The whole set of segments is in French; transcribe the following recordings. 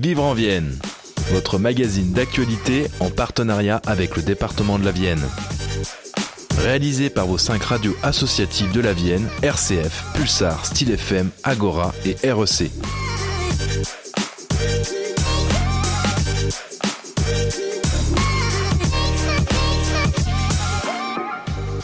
Vivre en Vienne, votre magazine d'actualité en partenariat avec le département de la Vienne. Réalisé par vos cinq radios associatives de la Vienne, RCF, Pulsar, Style FM, Agora et REC.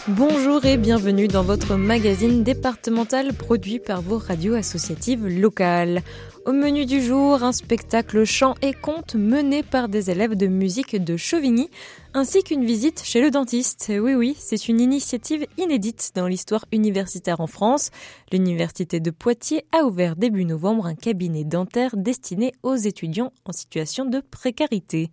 Bonjour et bienvenue dans votre magazine départemental produit par vos radios associatives locales. Au menu du jour, un spectacle chant et conte mené par des élèves de musique de Chauvigny, ainsi qu'une visite chez le dentiste. Oui oui, c'est une initiative inédite dans l'histoire universitaire en France. L'université de Poitiers a ouvert début novembre un cabinet dentaire destiné aux étudiants en situation de précarité.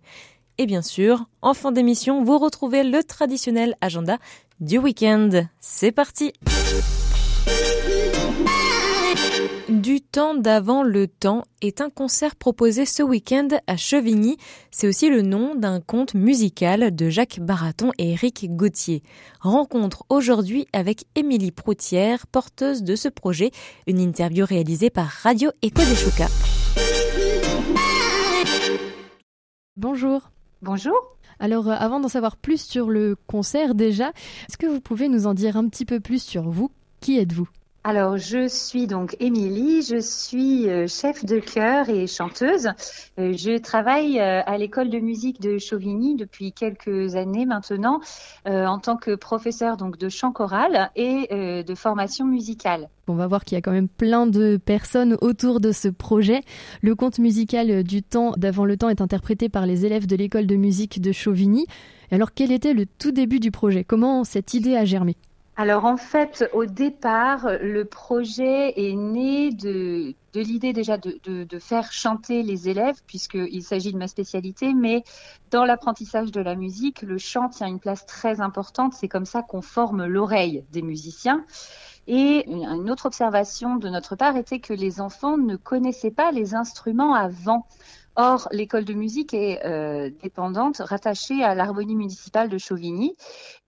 Et bien sûr, en fin d'émission, vous retrouvez le traditionnel agenda du week-end. C'est parti Du temps d'avant le temps est un concert proposé ce week-end à Chevigny. C'est aussi le nom d'un conte musical de Jacques Baraton et Éric Gauthier. Rencontre aujourd'hui avec Émilie Proutière, porteuse de ce projet. Une interview réalisée par Radio Éco des Choucas. Bonjour. Bonjour. Alors, euh, avant d'en savoir plus sur le concert déjà, est-ce que vous pouvez nous en dire un petit peu plus sur vous? Qui êtes-vous? Alors, je suis donc Émilie, je suis euh, chef de chœur et chanteuse. Euh, je travaille à l'école de musique de Chauvigny depuis quelques années maintenant en tant que professeur donc de chant choral et de formation musicale. On va voir qu'il y a quand même plein de personnes autour de ce projet. Le conte musical du temps d'avant le temps est interprété par les élèves de l'école de musique de Chauvigny. Alors quel était le tout début du projet? Comment cette idée a germé? Alors en fait, au départ, le projet est né de, l'idée déjà de, de, faire chanter les élèves, puisqu'il s'agit de ma spécialité, mais dans l'apprentissage de la musique, le chant tient une place très importante. C'est comme ça qu'on forme l'oreille des musiciens. Et une autre observation de notre part était que les enfants ne connaissaient pas les instruments avant. Or, l'école de musique est euh, dépendante, rattachée à l'harmonie municipale de Chauvigny.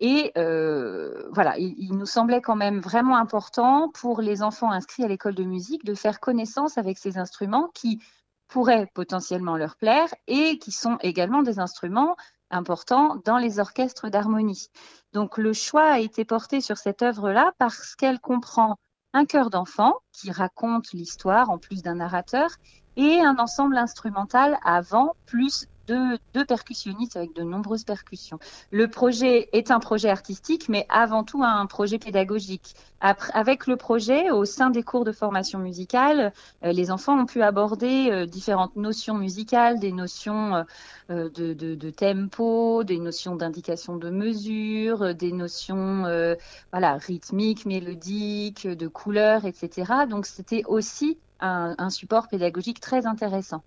Et euh, voilà, il, il, nous semblait quand même vraiment important pour les enfants inscrits à l'école de musique de faire connaissance avec ces instruments qui pourraient potentiellement leur plaire et qui sont également des instruments importants dans les orchestres d'harmonie. Donc le choix a été porté sur cette œuvre-là parce qu'elle comprend un chœur d'enfant qui raconte l'histoire en plus d'un narrateur et un ensemble instrumental avant plus deux, deux, percussionnistes avec de nombreuses percussions. Le projet est un projet artistique, mais avant tout un projet pédagogique. Après, avec le projet, au sein des cours de formation musicale, euh, les enfants ont pu aborder euh, différentes notions musicales, des notions euh, de, de, tempo, des notions d'indication de mesure, des notions voilà rythmiques, mélodiques, de couleurs, etc. Donc c'était aussi un, support pédagogique très intéressant.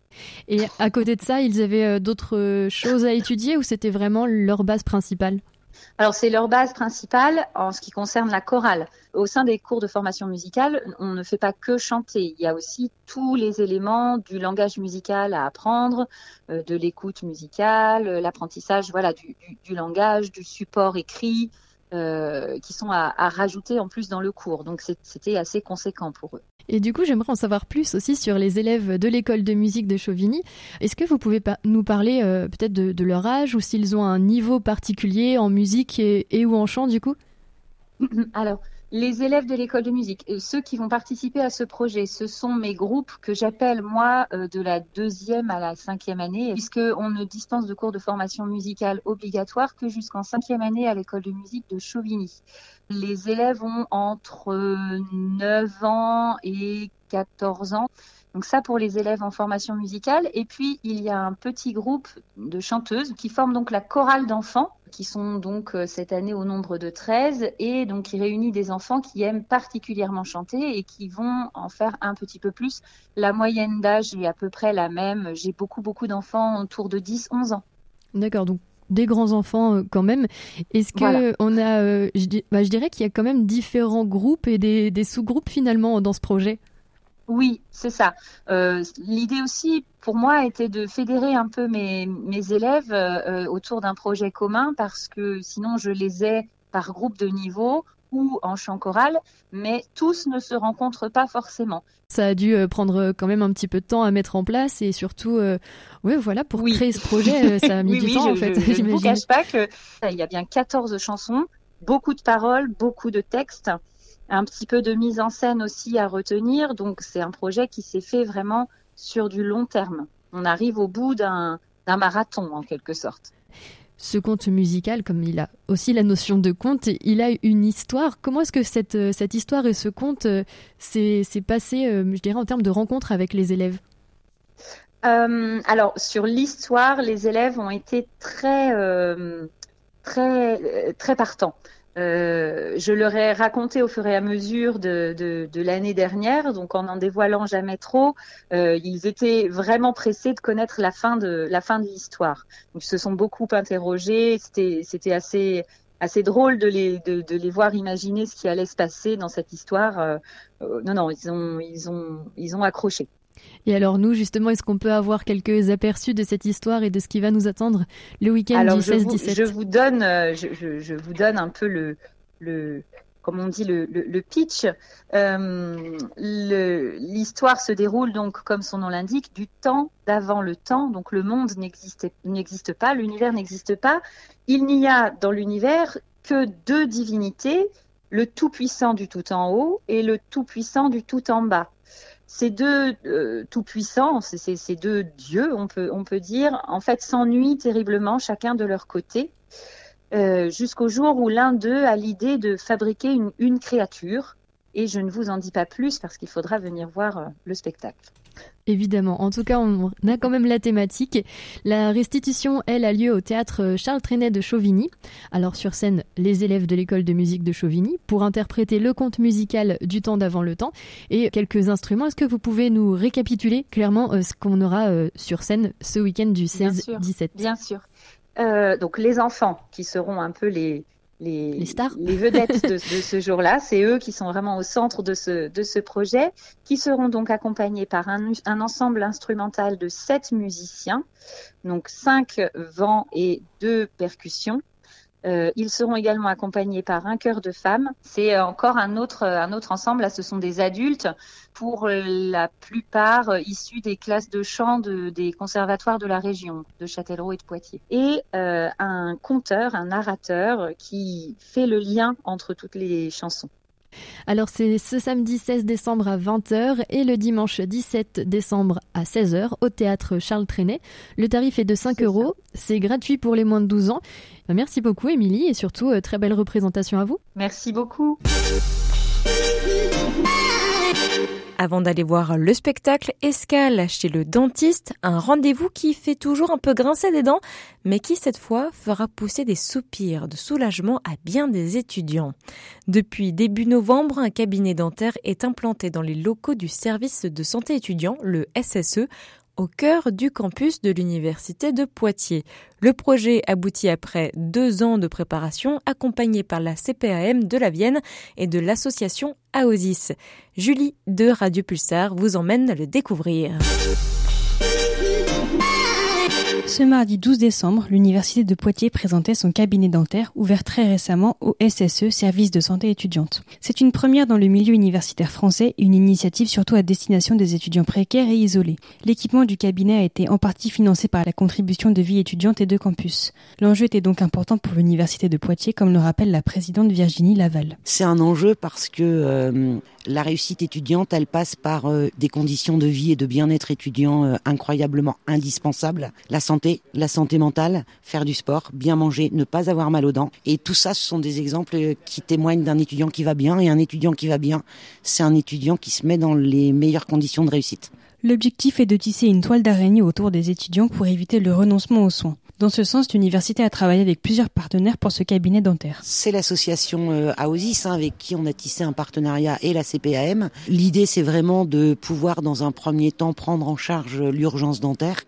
Et à côté de ça, ils avaient euh, d'autres choses à étudier ou c'était vraiment leur base principale? Alors c'est leur base principale en ce qui concerne la chorale. Au sein des cours de formation musicale, on ne fait pas que chanter. Il y a aussi tous les éléments du langage musical à apprendre, euh, de l'écoute musicale, l'apprentissage voilà du, langage, du support écrit, euh, qui sont à, rajouter en plus dans le cours. Donc c'était assez conséquent pour eux. Et du coup, j'aimerais en savoir plus aussi sur les élèves de l'école de musique de Chauvigny. Est-ce que vous pouvez nous parler euh, peut-être de, leur âge ou s'ils ont un niveau particulier en musique et, et ou en chant du coup? Alors, les élèves de l'école de musique, euh, ceux qui vont participer à ce projet, ce sont mes groupes que j'appelle moi euh, de la deuxième à la cinquième année, puisqu'on ne dispense de cours de formation musicale obligatoire que jusqu'en cinquième année à l'école de musique de Chauvigny. Les élèves ont entre 9 ans et 14 ans. Donc ça pour les élèves en formation musicale. Et puis il y a un petit groupe de chanteuses qui forment donc la chorale d'enfants, qui sont donc euh, cette année au nombre de 13 et donc qui réunit des enfants qui aiment particulièrement chanter et qui vont en faire un petit peu plus. La moyenne d'âge est à peu près la même. J'ai beaucoup beaucoup d'enfants autour de 10-11 ans. D'accord, donc des grands enfants euh, quand même. Est-ce que on a, euh, bah, je, dirais qu'il y a quand même différents groupes et des sous-groupes finalement dans ce projet? Oui, c'est ça. Euh, l'idée aussi, pour moi, était de fédérer un peu mes, mes élèves euh, autour d'un projet commun parce que sinon, je les ai par groupe de niveau ou en chant choral, mais tous ne se rencontrent pas forcément. Ça a dû euh, prendre quand même un petit peu de temps à mettre en place et surtout, euh, oui, voilà, pour créer ce projet, ça a mis du temps en fait. Je ne vous cache pas qu'il y a bien 14 chansons, beaucoup de paroles, beaucoup de textes, un petit peu de mise en scène aussi à retenir. Donc c'est un projet qui s'est fait vraiment sur du long terme. On arrive au bout d'un marathon en quelque sorte ce conte musical, comme il a aussi la notion de conte, il a une histoire. Comment est-ce que cette, euh, cette histoire et ce conte euh, s'est passé, euh, je dirais, en termes de rencontre avec les élèves? Alors, sur l'histoire, les élèves ont été très, très, très partants. Euh, je leur ai raconté au fur et à mesure de, de, de l'année dernière, donc en n'en dévoilant jamais trop. Euh, ils étaient vraiment pressés de connaître la fin de la fin de l'histoire. Ils se sont beaucoup interrogés. C'était c'était assez assez drôle de les de, de, les voir imaginer ce qui allait se passer dans cette histoire. Euh, euh non non, ils ont ils ont ils ont accroché. Et alors nous, justement, est-ce qu'on peut avoir quelques aperçus de cette histoire et de ce qui va nous attendre le week-end du 16-17 je, vous donne, euh, je, je, vous donne un peu le, le comme on dit, le, le, pitch. Euh, L'histoire se déroule donc, comme son nom l'indique, du temps d'avant le temps. Donc le monde n'existe pas, l'univers n'existe pas. Il n'y a dans l'univers que deux divinités, le Tout-Puissant du tout en haut et le Tout-Puissant du tout en bas ces deux euh, tout-puissants, ces, deux dieux, on peut, on peut dire, en fait, s'ennuient terriblement chacun de leur côté, euh, jusqu'au jour où l'un d'eux a l'idée de fabriquer une, créature. Et je ne vous en dis pas plus parce qu'il faudra venir voir euh, le spectacle. Évidemment. En tout cas, on a quand même la thématique. La restitution, elle, a lieu au théâtre Charles Trenet de Chauvigny. Alors, sur scène, les élèves de l'école de musique de Chauvigny pour interpréter le conte musical du temps d'avant le temps et quelques instruments. Est-ce que vous pouvez nous récapituler clairement euh, ce qu'on aura euh, sur scène ce week-end du 16-17 Bien sûr. Euh, donc, les enfants qui seront un peu les, les, stars, les vedettes de, ce jour-là. C'est eux qui sont vraiment au centre de ce, de ce projet, qui seront donc accompagnés par un, un ensemble instrumental de sept musiciens, donc cinq vents et deux percussions. Euh, ils seront également accompagnés par un chœur de femmes. C'est encore un autre, un autre ensemble. Là, ce sont des adultes, pour la plupart issus des classes de chant de, des conservatoires de la région, de Châtellerault et de Poitiers. Et euh, un conteur, un narrateur qui fait le lien entre toutes les chansons. Alors c'est ce samedi 16 décembre à 20h et le dimanche 17 décembre à 16h au théâtre Charles Trenet. Le tarif est de 5 euros, c'est gratuit pour les moins de 12 ans. Merci beaucoup Émilie et surtout euh, très belle représentation à vous. Merci beaucoup. Avant d'aller voir le spectacle, escale chez le dentiste, un rendez-vous qui fait toujours un peu grincer des dents, mais qui cette fois fera pousser des soupirs de soulagement à bien des étudiants. Depuis début novembre, un cabinet dentaire est implanté dans les locaux du service de santé étudiant, le SSE, au cœur du campus de l'Université de Poitiers. Le projet aboutit après deux ans de préparation accompagné par la CPAM de la Vienne et de l'association AOSIS. Julie de Radio Pulsar vous emmène le découvrir. Ce mardi 12 décembre, l'Université de Poitiers présentait son cabinet dentaire ouvert très récemment au SSE, Service de santé étudiante. C'est une première dans le milieu universitaire français une initiative surtout à destination des étudiants précaires et isolés. L'équipement du cabinet a été en partie financé par la contribution de vie étudiante et de campus. L'enjeu était donc important pour l'Université de Poitiers, comme le rappelle la présidente Virginie Laval. C'est un enjeu parce que euh, la réussite étudiante, elle passe par euh, des conditions de vie et de bien-être étudiant euh, incroyablement indispensables. La santé la santé mentale, faire du sport, bien manger, ne pas avoir mal aux dents. Et tout ça, ce sont des exemples qui témoignent d'un étudiant qui va bien. Et un étudiant qui va bien, c'est un étudiant qui se met dans les meilleures conditions de réussite. L'objectif est de tisser une toile d'araignée autour des étudiants pour éviter le renoncement aux soins. Dans ce sens, l'université a travaillé avec plusieurs partenaires pour ce cabinet dentaire. C'est l'association euh, AOSIS hein, avec qui on a tissé un partenariat et la CPAM. L'idée, c'est vraiment de pouvoir, dans un premier temps, prendre en charge l'urgence dentaire.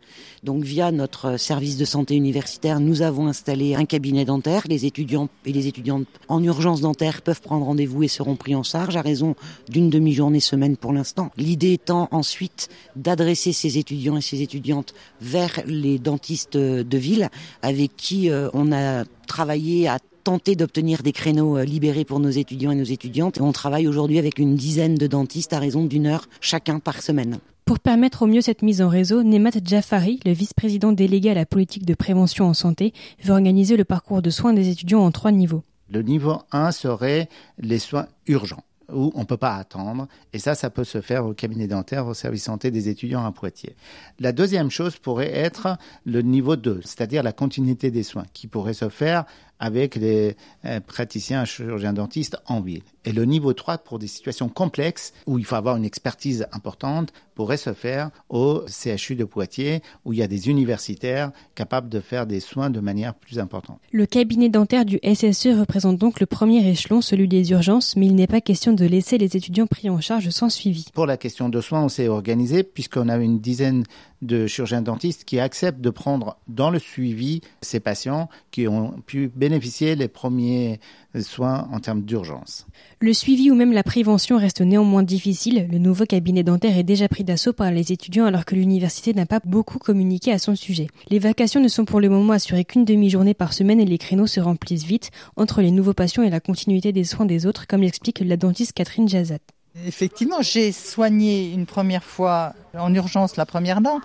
Donc, via notre service de santé universitaire, nous avons installé un cabinet dentaire. Les étudiants et les étudiantes en urgence dentaire peuvent prendre rendez-vous et seront pris en charge à raison d'une demi-journée semaine pour l'instant. L'idée étant ensuite d'adresser ces étudiants et ces étudiantes vers les dentistes de ville avec qui euh, on a travaillé à tenter d'obtenir des créneaux euh, libérés pour nos étudiants et nos étudiantes. On travaille aujourd'hui avec une dizaine de dentistes à raison d'une heure chacun par semaine. Pour permettre au mieux cette mise en réseau, Nemat Jafari, le vice-président délégué à la politique de prévention en santé, veut organiser le parcours de soins des étudiants en trois niveaux. Le niveau 1 serait les soins urgents où on ne peut pas attendre. Et ça, ça peut se faire au cabinet dentaire, au service santé des étudiants à Poitiers. La deuxième chose pourrait être le niveau 2, c'est-à-dire la continuité des soins, qui pourrait se faire avec les euh, praticiens chirurgiens dentistes en ville. Et le niveau 3 pour des situations complexes où il faut avoir une expertise importante pourrait se faire au CHU de Poitiers où il y a des universitaires capables de faire des soins de manière plus importante. Le cabinet dentaire du SSE représente donc le premier échelon, celui des urgences, mais il n'est pas question de laisser les étudiants pris en charge sans suivi. Pour la question de soins, on s'est organisé puisqu'on a une dizaine de chirurgiens dentistes qui acceptent de prendre dans le suivi ces patients qui ont pu bénéficier les premiers soins en termes d'urgence. Le suivi ou même la prévention reste néanmoins difficile. Le nouveau cabinet dentaire est déjà pris d'assaut par les étudiants alors que l'université n'a pas beaucoup communiqué à son sujet. Les vacations ne sont pour le moment assurées qu'une demi-journée par semaine et les créneaux se remplissent vite entre les nouveaux patients et la continuité des soins des autres, comme l'explique la dentiste Catherine Jazat. Effectivement, j'ai soigné une première fois en urgence la première dent.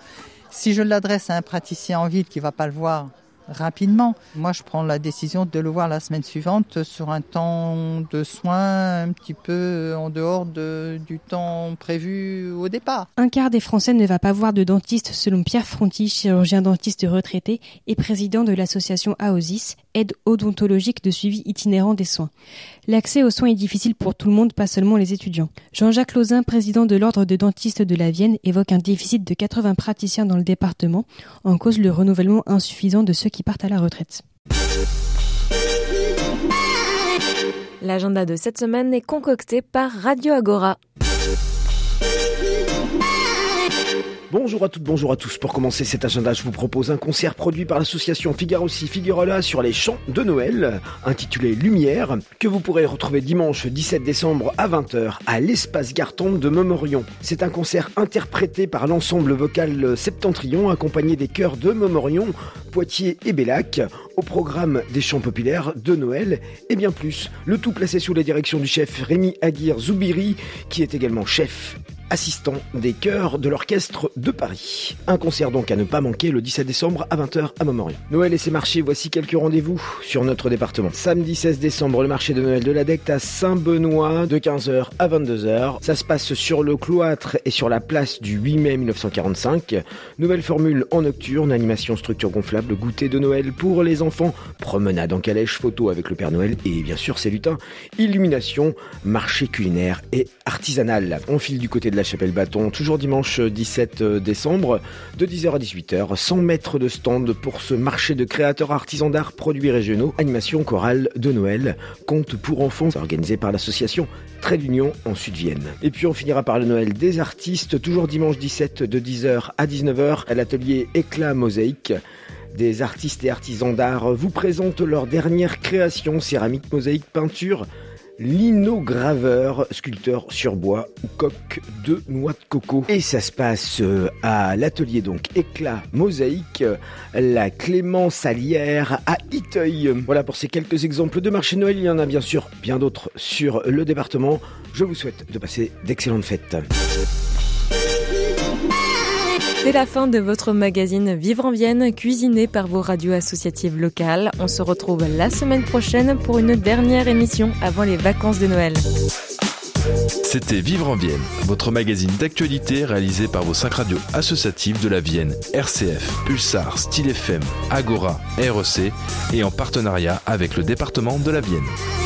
Si je l'adresse à un praticien en ville qui va pas le voir rapidement. Moi, je prends la décision de le voir la semaine suivante sur un temps de soins un petit peu en dehors de, du temps prévu au départ. Un quart des Français ne va pas voir de dentiste selon Pierre Fronti, chirurgien dentiste retraité et président de l'association AOSIS, aide odontologique de suivi itinérant des soins. L'accès aux soins est difficile pour tout le monde, pas seulement les étudiants. Jean-Jacques Lauzin, président de l'Ordre de dentistes de la Vienne, évoque un déficit de 80 praticiens dans le département, en cause le renouvellement insuffisant de ceux qui partent à la retraite. L'agenda de cette semaine est concocté par Radio Agora. Bonjour à toutes, bonjour à tous. Pour commencer cet agenda, je vous propose un concert produit par l'association Figaro Si Figuerola sur les chants de Noël, intitulé Lumière, que vous pourrez retrouver dimanche 17 décembre à 20h à l'espace Garton de Momorion. C'est un concert interprété par l'ensemble vocal Septentrion, accompagné des chœurs de Momorion, Poitiers et Bellac, au programme des chants populaires de Noël et bien plus. Le tout placé sous la direction du chef Rémi Aguirre Zoubiri, qui est également chef assistant des chœurs de l'orchestre de Paris. Un concert donc à ne pas manquer le 17 décembre à 20h à Montmorillon. Noël et ses marchés, voici quelques rendez-vous sur notre département. Samedi 16 décembre, le marché de Noël de la Decte à Saint-Benoît de 15h à 22h. Ça se passe sur le cloître et sur la place du 8 mai 1945. Nouvelle formule en nocturne, animation structure gonflable, goûter de Noël pour les enfants, promenade en calèche, photo avec le Père Noël et bien sûr ses lutins, illumination, marché culinaire et artisanal. On file du côté la chapelle Bâton, toujours dimanche 17 décembre, de 10h à 18h, 100 mètres de stand pour ce marché de créateurs artisans d'art produits régionaux, animation chorale de Noël, conte pour enfants, organisé par l'association Trait d'Union en Sud-Vienne. Et puis on finira par le Noël des artistes, toujours dimanche 17 de 10h à 19h à l'atelier Éclat Mosaïque. Des artistes et artisans d'art vous présentent leur dernière création, céramique, mosaïque, peinture, linograveur, sculpteur sur bois ou coque de noix de coco. Et ça se passe euh, à l'atelier donc éclat mosaïque, la Clémence Salière à Iteuil. Voilà pour ces quelques exemples de marché Noël. Il y en a bien sûr bien d'autres sur le département. Je vous souhaite de passer d'excellentes fêtes. C'est la fin de votre magazine Vivre en Vienne, cuisiné par vos radios associatives locales. On se retrouve la semaine prochaine pour une dernière émission avant les vacances de Noël. C'était Vivre en Vienne, votre magazine d'actualité réalisé par vos cinq radios associatives de la Vienne, RCF, Pulsar, Style FM, Agora, REC et en partenariat avec le département de la Vienne.